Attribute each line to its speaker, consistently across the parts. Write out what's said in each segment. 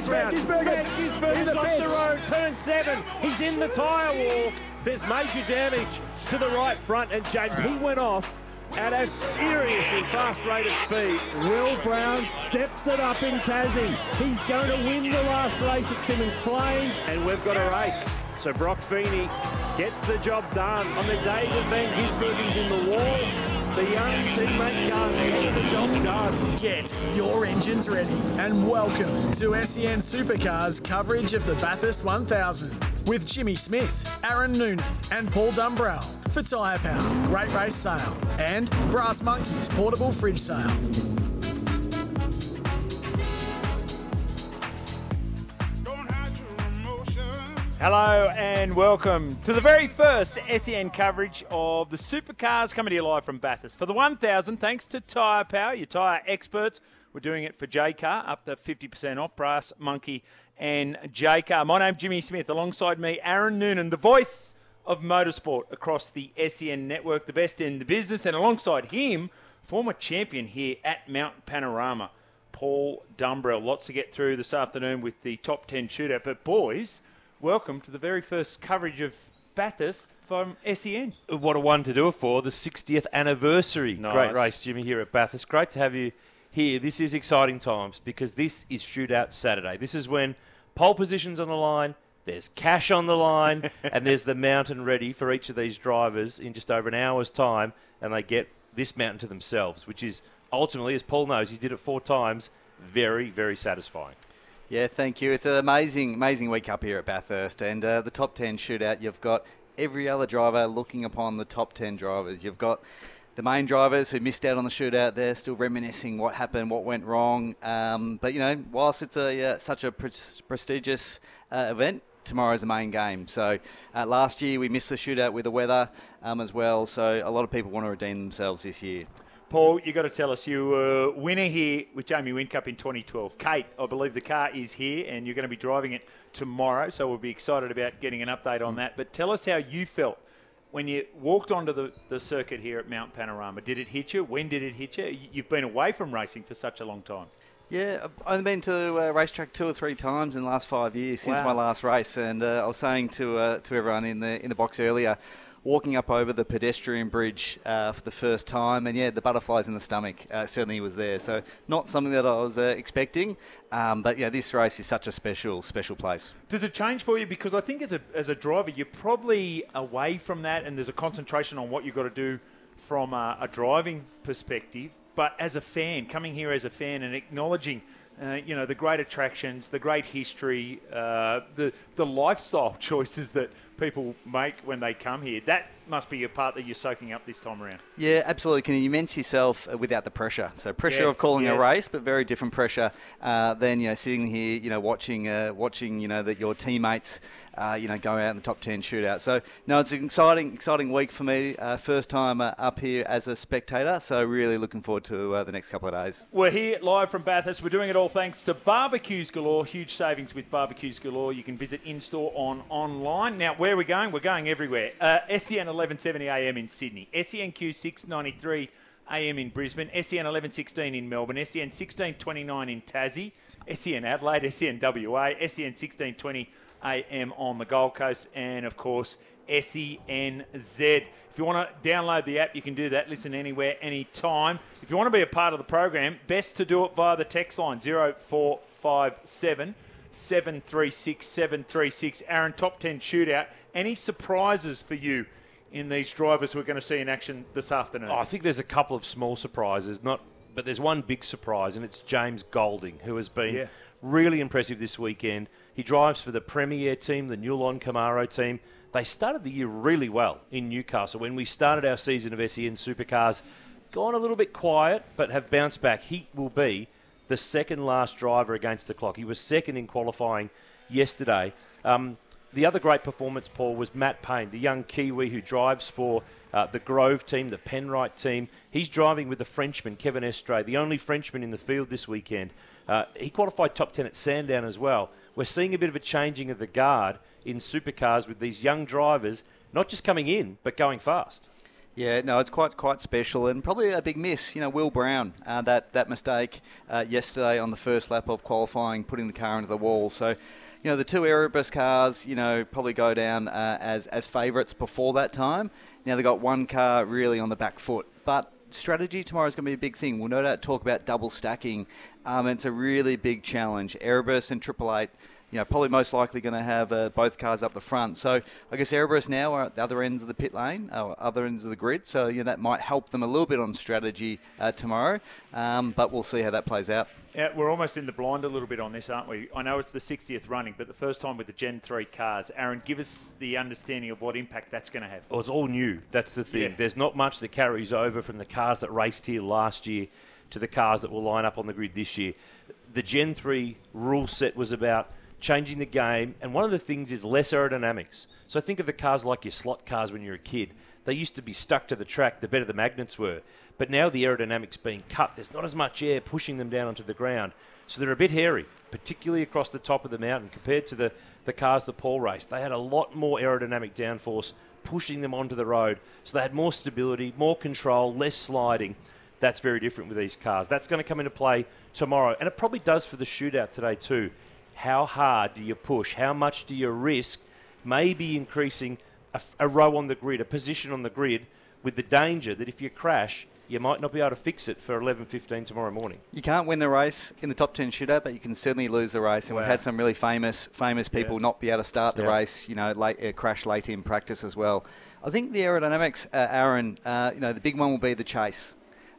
Speaker 1: back round. Van Gisbergen's off the road, turn seven. He's in the tyre wall. There's major damage to the right front, and James, he went off at a seriously fast rate of speed.
Speaker 2: Will Brown steps it up in Tassie. He's going to win the last race at Symmons Plains.
Speaker 1: And we've got a race. So Broc Feeney gets the job done on the day that Van Gisbergen's in the wall. The young teammate Gunn gets the job done.
Speaker 3: Get your engines ready and welcome to SEN Supercars coverage of the Bathurst 1000 with Jimmy Smith, Aaron Noonan, and Paul Dumbrell for Tyre Power, Great Race Sale, and Brass Monkeys Portable Fridge Sale.
Speaker 4: Hello and welcome to the very first SEN coverage of the supercars coming to you live from Bathurst. For the 1000, thanks to Tyre Power, your tyre experts. We're doing it for Jaycar, up to 50% off, Brass, Monkey and Jaycar. My name's Jimmy Smith, alongside me, Aaron Noonan, the voice of motorsport across the SEN network, the best in the business, and alongside him, former champion here at Mount Panorama, Paul Dumbrell. Lots to get through this afternoon with the top 10 shootout. But, boys, welcome to the very first coverage of Bathurst from SEN.
Speaker 5: What a one to do it for, the 60th anniversary.
Speaker 4: Nice.
Speaker 5: Great race, Jimmy, here at Bathurst. Great to have you here. This is exciting times because this is Shootout Saturday. This is when pole position's on the line, there's cash on the line, and there's the mountain ready for each of these drivers in just over an hour's time, and they get this mountain to themselves, which is ultimately, as Paul knows, he did it four times, very, very satisfying.
Speaker 6: Yeah, thank you. It's an amazing, amazing week up here at Bathurst, and uh, the top ten shootout. You've got every other driver looking upon the top ten drivers. You've got the main drivers who missed out on the shootout. They're still reminiscing what happened, what went wrong. Um, but you know, whilst it's a uh, such a pre- prestigious uh, event. Tomorrow's the main game. So uh, last year we missed the shootout with the weather um, as well. So a lot of people want to redeem themselves this year.
Speaker 4: Paul, you got to tell us you were winner here with Jamie Whincup in 2012. Kate, I believe the car is here, and you're going to be driving it tomorrow. So we'll be excited about getting an update on that. But tell us how you felt when you walked onto the, the circuit here at Mount Panorama. Did it hit you? When did it hit you? You've been away from racing for such a long time.
Speaker 6: Yeah, I've only been to a racetrack two or three times in the last five years since
Speaker 4: Wow.
Speaker 6: my last race, and uh, I was saying to uh, to everyone in the in the box earlier, walking up over the pedestrian bridge uh, for the first time, and yeah, the butterflies in the stomach uh, certainly was there. So not something that I was uh, expecting, um, but yeah, this race is such a special special place.
Speaker 4: Does it change for you? Because I think as a, as a driver, you're probably away from that, and there's a concentration on what you've got to do from a, a driving perspective. But as a fan, coming here as a fan and acknowledging, uh, you know, the great attractions, the great history, uh, the the lifestyle choices that people make when they come here, that must be a part that you're soaking up this time around.
Speaker 6: Yeah, absolutely. Can you immense yourself uh, without the pressure? So pressure
Speaker 4: Yes,
Speaker 6: of calling
Speaker 4: yes.
Speaker 6: a race, but very different pressure uh, than you know sitting here, you know, watching, uh, watching, you know, that your teammates, uh, you know, go out in the top ten shootout. So no, it's an exciting, exciting week for me. Uh, first time uh, up here as a spectator, so really looking forward to uh, the next couple of days.
Speaker 4: We're here live from Bathurst. We're doing it all thanks to Barbecues Galore. Huge savings with Barbecues Galore. You can visit in store on online. Now, where are we going? We're going everywhere. Uh, SEN 1170 AM in Sydney, SENQ 693 AM in Brisbane, SEN 1116 in Melbourne, SEN 1629 in Tassie, SEN Adelaide, SEN WA, SEN 1620 AM on the Gold Coast, and of course, SENZ. If you want to download the app, you can do that. Listen anywhere, anytime. If you want to be a part of the program, best to do it via the text line 0457 736 736. Aaron, top 10 shootout. Any surprises for you in these drivers we're going to see in action this afternoon?
Speaker 5: Oh, I think there's a couple of small surprises, not, but there's one big surprise, and it's James Golding, who has been
Speaker 4: Yeah.
Speaker 5: really impressive this weekend. He drives for the Premier team, the Newlon Camaro team. They started the year really well in Newcastle. When we started our season of SEN Supercars, gone a little bit quiet, but have bounced back. He will be the second last driver against the clock. He was second in qualifying yesterday. Um, the other great performance, Paul, was Matt Payne, the young Kiwi who drives for uh, the Grove team, the Penrite team. He's driving with the Frenchman, Kevin Estre, the only Frenchman in the field this weekend. Uh, he qualified top 10 at Sandown as well. We're seeing a bit of a changing of the guard in supercars with these young drivers, not just coming in, but going fast.
Speaker 6: Yeah, no, it's quite quite special and probably a big miss. You know, Will Brown, uh, that that mistake uh, yesterday on the first lap of qualifying, putting the car into the wall. So, you know, the two Erebus cars, you know, probably go down uh, as as favourites before that time. Now they've got one car really on the back foot, but strategy tomorrow is going to be a big thing. We'll no doubt talk about double stacking. Um, it's a really big challenge. Erebus and Triple Eight you know, probably most likely going to have uh, both cars up the front. So I guess Erebus now are at the other ends of the pit lane, or other ends of the grid. So you know that might help them a little bit on strategy uh, tomorrow. Um, but we'll see how that plays out.
Speaker 4: Yeah, we're almost in the blind a little bit on this, aren't we? I know it's the 60th running, but the first time with the Gen 3 cars. Aaron, give us the understanding of what impact that's going to have.
Speaker 5: Well, it's all new. That's the thing.
Speaker 4: Yeah.
Speaker 5: There's not much that carries over from the cars that raced here last year to the cars that will line up on the grid this year. The Gen 3 rule set was about changing the game, and one of the things is less aerodynamics. So think of the cars like your slot cars when you're a kid. They used to be stuck to the track, the better the magnets were. But now the aerodynamics being cut, there's not as much air pushing them down onto the ground. So they're a bit hairy, particularly across the top of the mountain compared to the, the cars that Paul raced. They had a lot more aerodynamic downforce pushing them onto the road. So they had more stability, more control, less sliding. That's very different with these cars. That's going to come into play tomorrow. And it probably does for the shootout today, too. How hard do you push? How much do you risk? Maybe increasing a, a row on the grid, a position on the grid, with the danger that if you crash, you might not be able to fix it for 11.15 tomorrow morning.
Speaker 6: You can't win the race in the top 10 shootout, but you can certainly lose the race. And we've had some really famous famous people not be able to start the
Speaker 5: Yeah.
Speaker 6: race, you know, late, uh, crash late in practice as well. I think the aerodynamics, uh, Aaron, uh, you know, the big one will be the chase.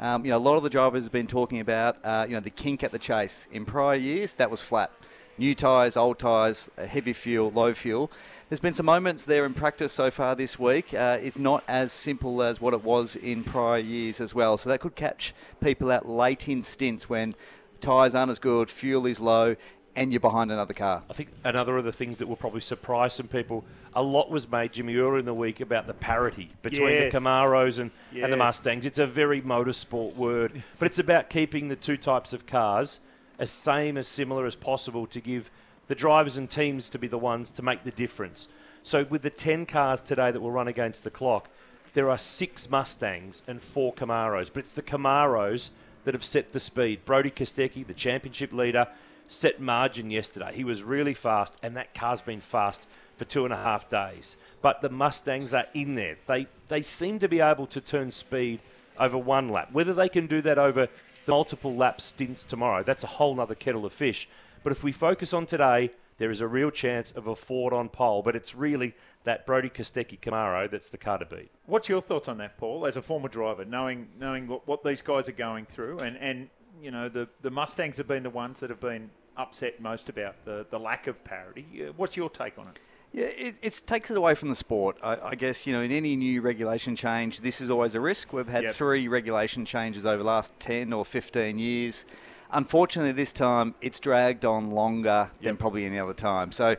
Speaker 6: Um, you know, a lot of the drivers have been talking about, uh, you know, the kink at the chase. In prior years, that was flat. New tyres, old tyres, uh, heavy fuel, low fuel. There's been some moments there in practice so far this week. Uh, it's not as simple as what it was in prior years as well. So that could catch people out late in stints when tyres aren't as good, fuel is low, and you're behind another car.
Speaker 5: I think another of the things that will probably surprise some people, a lot was made, Jimmy, earlier in the week about the parity between
Speaker 4: Yes.
Speaker 5: the Camaros and, and the Mustangs. It's a very motorsport word, but it's about keeping the two types of cars as same as similar as possible to give the drivers and teams to be the ones to make the difference. So with the 10 cars today that will run against the clock, there are six Mustangs and four Camaros, but it's the Camaros that have set the speed. Brody Kostecki, the championship leader, set margin yesterday. He was really fast, and that car's been fast for two and a half days. But the Mustangs are in there. They they seem to be able to turn speed over one lap. Whether they can do that over the multiple lap stints tomorrow, that's a whole other kettle of fish. But if we focus on today, there is a real chance of a Ford on pole. But it's really that Brody Kostecki Camaro that's the car to beat.
Speaker 4: What's your thoughts on that, Paul, as a former driver, knowing knowing what, what these guys are going through, and, and you know the, the Mustangs have been the ones that have been upset most about the, the lack of parity. What's your take on it?
Speaker 6: Yeah, it, it takes it away from the sport. I, I guess, you know, in any new regulation change, this is always a risk. We've had
Speaker 4: Yep.
Speaker 6: three regulation changes over the last 10 or 15 years. Unfortunately, this time it's dragged on longer than probably any other time. So,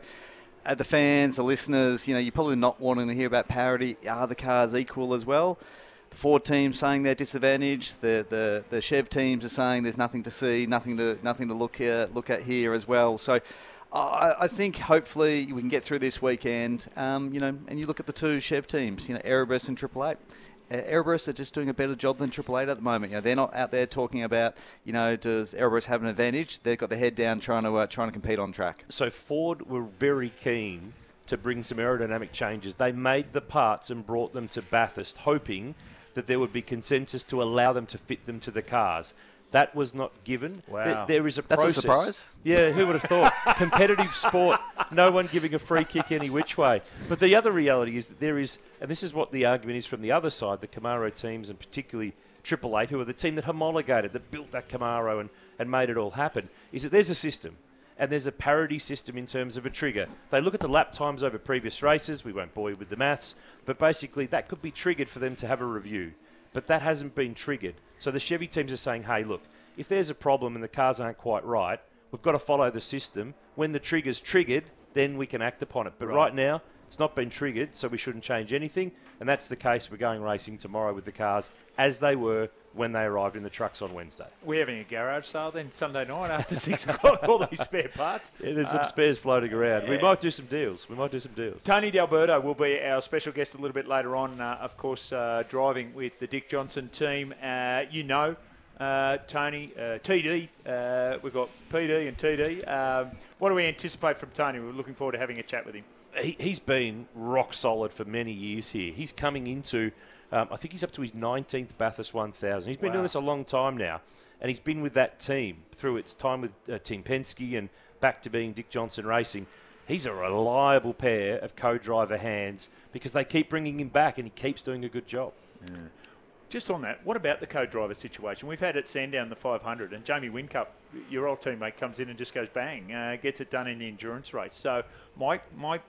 Speaker 6: uh, the fans, the listeners, you know, you're probably not wanting to hear about parity. Are the cars equal as well? The Ford team saying they're disadvantaged. The, the the Chev teams are saying there's nothing to see, nothing to nothing to look here, look at here as well. So, I, think hopefully we can get through this weekend. Um, you know, and you look at the two Chev teams. You know, Erebus and Triple Eight. Erebus are just doing a better job than Triple Eight at the moment. You know, they're not out there talking about, you know, does Erebus have an advantage? They've got their head down trying to uh, trying to compete on track.
Speaker 5: So Ford were very keen to bring some aerodynamic changes. They made the parts and brought them to Bathurst, hoping that there would be consensus to allow them to fit them to the cars. That was not given.
Speaker 4: Wow.
Speaker 5: There- there is a
Speaker 6: that's a surprise.
Speaker 5: Yeah, who would have thought? Competitive sport, no one giving a free kick any which way. But the other reality is that there is, and this is what the argument is from the other side, the Camaro teams and particularly Triple Eight, who are the team that homologated, that built that Camaro and, and made it all happen, is that there's a system. And there's a parity system in terms of a trigger. They look at the lap times over previous races. We won't bore you with the maths, but basically that could be triggered for them to have a review. But that hasn't been triggered. So the Chevy teams are saying, hey, look, if there's a problem and the cars aren't quite right, we've got to follow the system. When the trigger's triggered, then we can act upon it. But right, now, it's not been triggered, so we shouldn't change anything. And that's the case. We're going racing tomorrow with the cars as they were when they arrived in the trucks on Wednesday.
Speaker 4: We're having a garage sale then Sunday night after six o'clock. All these spare parts.
Speaker 5: Yeah, there's some spares floating around. We might do some deals. We might do some deals.
Speaker 4: Tony D'Alberto will be our special guest a little bit later on. Uh, of course, uh, driving with the Dick Johnson team. Uh, you know, uh, Tony, uh, TD. Uh, we've got PD and TD. Um, what do we anticipate from Tony? We're looking forward to having a chat with him.
Speaker 5: He, he's been rock solid for many years here. He's coming into, um, I think he's up to his 19th Bathurst 1000. He's been
Speaker 4: Wow.
Speaker 5: doing this a long time now, and he's been with that team through its time with uh, Team Penske and back to being Dick Johnson Racing. He's a reliable pair of co-driver hands because they keep bringing him back, and he keeps doing a good job.
Speaker 4: Just on that, what about the co-driver situation? We've had at Sandown the 500, and Jamie Whincup, your old teammate, comes in and just goes bang, uh, gets it done in the endurance race. So my my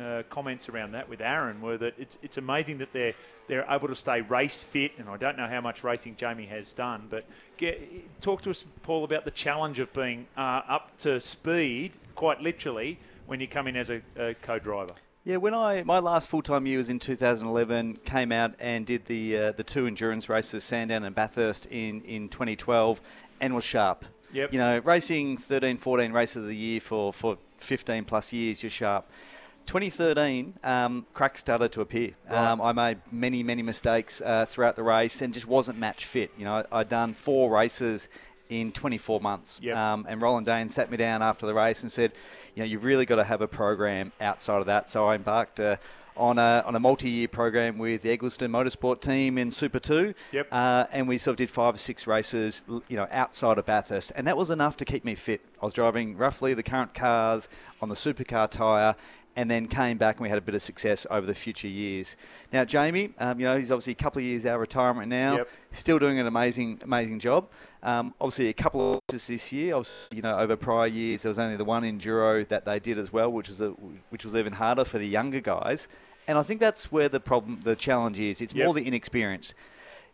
Speaker 4: uh, comments around that with Aaron were that it's it's amazing that they're they're able to stay race fit, and I don't know how much racing Jamie has done, but get, talk to us, Paul, about the challenge of being uh, up to speed, quite literally, when you come in as a, a co-driver.
Speaker 6: Yeah, when I my last full time year was in 2011, came out and did the uh, the two endurance races, Sandown and Bathurst, in in 2012, and was sharp.
Speaker 4: Yep.
Speaker 6: You know, racing 13, 14 races of the year for for 15 plus years, you're sharp. 2013, um, cracks started to appear. Um, I made many, many mistakes uh, throughout the race and just wasn't match fit. You know, I'd done four races in 24 months.
Speaker 4: Yep.
Speaker 6: Um, and Roland Dane sat me down after the race and said, you know, you've really got to have a program outside of that. So I embarked uh, on a, on a multi-year program with the Eggleston Motorsport team in Super 2.
Speaker 4: Yep.
Speaker 6: Uh, and we sort of did five or six races, you know, outside of Bathurst. And that was enough to keep me fit. I was driving roughly the current cars on the supercar tyre and then came back and we had a bit of success over the future years. Now, Jamie, um, you know, he's obviously a couple of years out of retirement now,
Speaker 4: Yep.
Speaker 6: still doing an amazing, amazing job. Um, obviously, a couple of races this year. Obviously, you know, over prior years, there was only the one enduro that they did as well, which was a, which was even harder for the younger guys. And I think that's where the problem, the challenge is. It's
Speaker 4: Yep.
Speaker 6: more the inexperience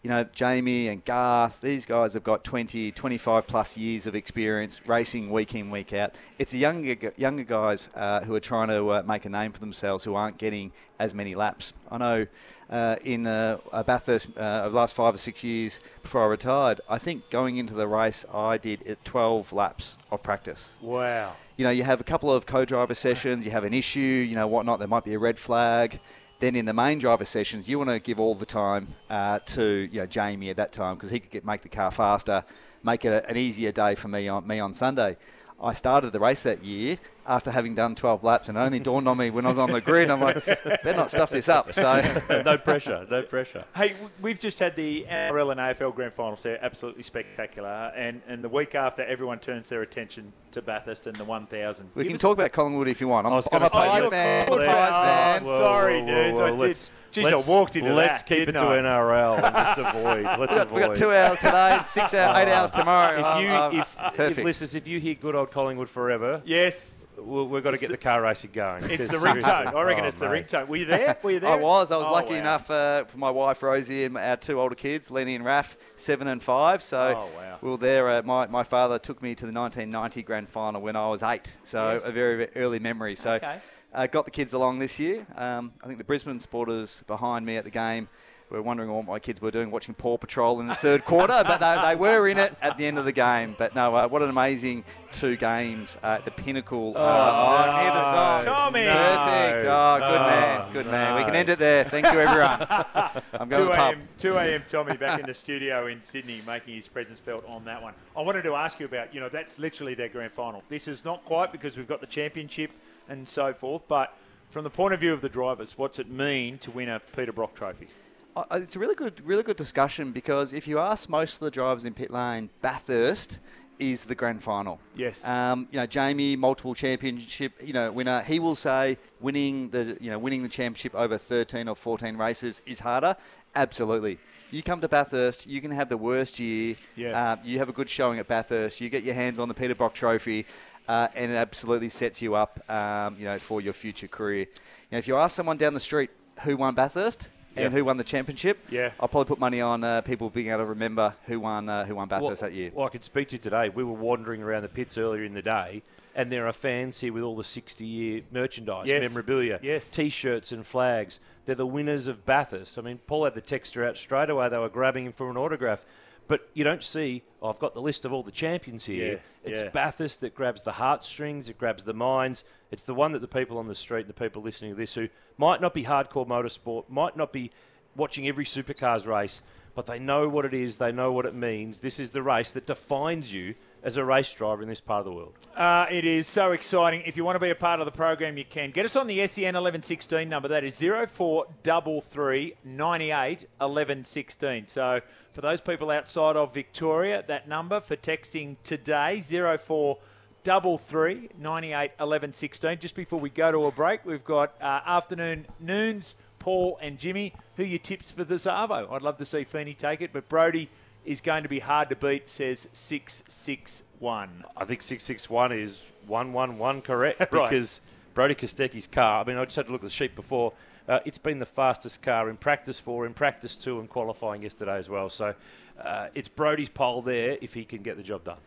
Speaker 6: you know, Jamie and Garth, these guys have got 20, 25 plus years of experience racing week in, week out. It's the younger, younger guys uh, who are trying to uh, make a name for themselves who aren't getting as many laps. I know uh, in uh, uh, Bathurst uh, over the last five or six years before I retired, I think going into the race, I did 12 laps of practice
Speaker 4: Wow.
Speaker 6: you know, you have a couple of co-driver sessions, you have an issue, you know, whatnot. There might be a red flag. Then in the main driver sessions, you want to give all the time uh, to you know Jamie at that time because he could get, make the car faster, make it a, an easier day for me on me on Sunday. I started the race that year after having done 12 laps, and it only dawned on me when I was on the grid. I'm like, better not stuff this up. So
Speaker 5: no pressure, no pressure.
Speaker 4: Hey, we've just had the NRL and AFL grand finals. They're absolutely spectacular. And, and the week after, everyone turns their attention to Bathurst and the 1000.
Speaker 6: we
Speaker 4: Give
Speaker 6: can
Speaker 4: us-
Speaker 6: talk about Collingwood if you want. I'm,
Speaker 5: I was
Speaker 6: I'm
Speaker 5: gonna
Speaker 6: a
Speaker 5: say,
Speaker 6: prize
Speaker 5: you're
Speaker 6: man.
Speaker 4: Let's-
Speaker 6: prize
Speaker 4: Oh,
Speaker 6: man.
Speaker 4: sorry, dudes. I did-
Speaker 5: let's,
Speaker 4: geez, I walked into
Speaker 5: Let's
Speaker 4: that,
Speaker 5: keep it to
Speaker 4: I?
Speaker 5: NRL and just avoid. Let's
Speaker 6: We got, we
Speaker 5: avoid.
Speaker 6: got two hours today, and six hours, eight uh, hours tomorrow.
Speaker 5: If
Speaker 6: Oh,
Speaker 5: you,
Speaker 6: oh,
Speaker 5: if, if,
Speaker 6: perfect.
Speaker 5: listeners, if you hear good old Collingwood forever,
Speaker 4: Yes.
Speaker 5: We we've got to get the car racing going.
Speaker 4: It's the ringtone. I reckon
Speaker 5: Oh,
Speaker 4: it's the ringtone. Were you there? Were you there?
Speaker 6: I was. I was
Speaker 4: Oh,
Speaker 6: lucky
Speaker 4: wow.
Speaker 6: enough uh, for my wife Rosie and our two older kids, Lenny and Raf, seven and five. So
Speaker 4: Oh, wow.
Speaker 6: we were there. Uh, my my father took me to the 1990 grand final when I was eight. So
Speaker 4: Yes.
Speaker 6: a very, very early memory. So
Speaker 4: Okay.
Speaker 6: uh, got the kids along this year. Um, I think the Brisbane supporters behind me at the game. Were wondering what my kids were doing watching Paw Patrol in the third quarter, but they, they were in it at the end of the game. But no, uh, what an amazing two games uh, at the pinnacle. uh, oh, the song.
Speaker 4: Tommy.
Speaker 6: Perfect. Oh, good
Speaker 5: No,
Speaker 6: man. Good man. We can end it there. Thank you, everyone. I'm going to
Speaker 4: 2
Speaker 6: the pub.
Speaker 4: a.m. 2 a.m. Tommy back in the studio in Sydney making his presence felt on that one. I wanted to ask you about, you know, that's literally their grand final. This is not quite because we've got the championship and so forth, but from the point of view of the drivers, what's it mean to win a Peter Brock trophy?
Speaker 6: Uh, it's a really good, really good discussion because if you ask most of the drivers in pit lane, Bathurst is the grand final.
Speaker 4: Yes.
Speaker 6: Um, you know, Jamie, multiple championship, you know, winner. He will say winning the, you know, winning the championship over 13 or 14 races is harder. Absolutely. You come to Bathurst, you can have the worst year.
Speaker 4: Yeah.
Speaker 6: Uh, you have a good showing at Bathurst. You get your hands on the Peter Brock Trophy, uh, and it absolutely sets you up, um, you know, for your future career. You know, if you ask someone down the street who won Bathurst and who won the championship,
Speaker 4: Yeah.
Speaker 6: I'll probably put money on uh, people being able to remember who won uh, who won Bathurst that year.
Speaker 5: Well, I could speak to you today. We were wandering around the pits earlier in the day, and there are fans here with all the 60 year merchandise,
Speaker 4: Yes.
Speaker 5: memorabilia,
Speaker 4: Yes.
Speaker 5: t shirts, and flags. They're the winners of Bathurst. I mean, Paul had the texture out straight away. They were grabbing him for an autograph. But you don't see, oh, I've got the list of all the champions here.
Speaker 4: Yeah,
Speaker 5: it's
Speaker 4: yeah.
Speaker 5: Bathurst that grabs the heartstrings, it grabs the minds. It's the one that the people on the street, and the people listening to this who might not be hardcore motorsport, might not be watching every supercars race, but they know what it is, they know what it means. This is the race that defines you as a race driver in this part of the world.
Speaker 4: Uh, it is so exciting. If you want to be a part of the program, you can. Get us on the SEN 1116 number. That is 0433 98 1116. So for those people outside of Victoria, that number for texting today, 0433 98 1116. Just before we go to a break, we've got uh, afternoon noons, Paul and Jimmy. Who are your tips for the Zavo? I'd love to see Feeney take it, but Brody is going to be hard to beat, says 661.
Speaker 5: I think 661 is 111 correct
Speaker 4: Right.
Speaker 5: because Brody Kostecki's car, I mean, I just had to look at the sheet before. Uh, it's been the fastest car in practice four, in practice two, and qualifying yesterday as well. So uh, it's Brody's pole there if he can get the job done.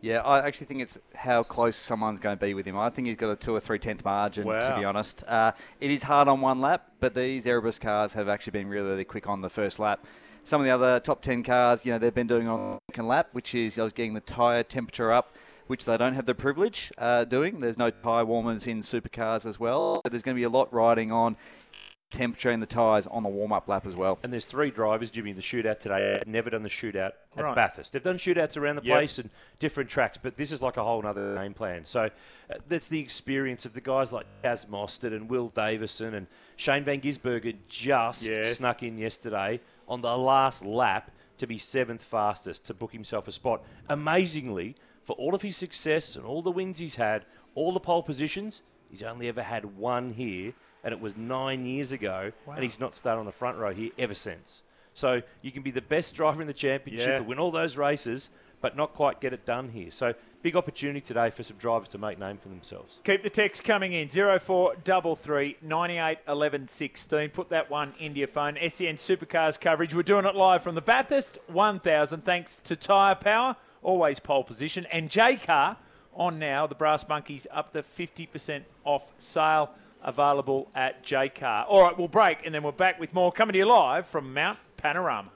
Speaker 6: Yeah, I actually think it's how close someone's going to be with him. I think he's got a two or three tenth margin, to be honest. Uh, it is hard on one lap, but these Erebus cars have actually been really, really quick on the first lap. Some of the other top 10 cars, you know, they've been doing on the second lap, which is I was getting the tyre temperature up, which they don't have the privilege uh, doing. There's no tyre warmers in supercars as well. So there's going to be a lot riding on temperature in the tyres on the warm-up lap as well.
Speaker 5: And there's three drivers, Jimmy, in the shootout today. Never done the shootout at
Speaker 4: Right.
Speaker 5: Bathurst. They've done shootouts around the
Speaker 4: Yep.
Speaker 5: place and different tracks, but this is like a whole other game plan. So uh, that's the experience of the guys like Chaz Mostert and Will Davison and Shane Van Gisbergen just
Speaker 4: Yes.
Speaker 5: snuck in yesterday on the last lap to be seventh fastest to book himself a spot. Amazingly, for all of his success and all the wins he's had, all the pole positions, he's only ever had one here, and it was nine years ago, and he's not started on the front row here ever since. So you can be the best driver in the championship,
Speaker 4: Yeah.
Speaker 5: win all those races, but not quite get it done here. So big opportunity today for some drivers to make name for themselves.
Speaker 4: Keep the text coming in 0433 98 11 16. Put that one into your phone. SEN Supercars coverage. We're doing it live from the Bathurst 1000. Thanks to Tyre Power, always pole position, and Jaycar on now. The Brass Monkeys up to 50% off sale. Available at Jaycar. All right, we'll break and then we're back with more coming to you live from Mount Panorama.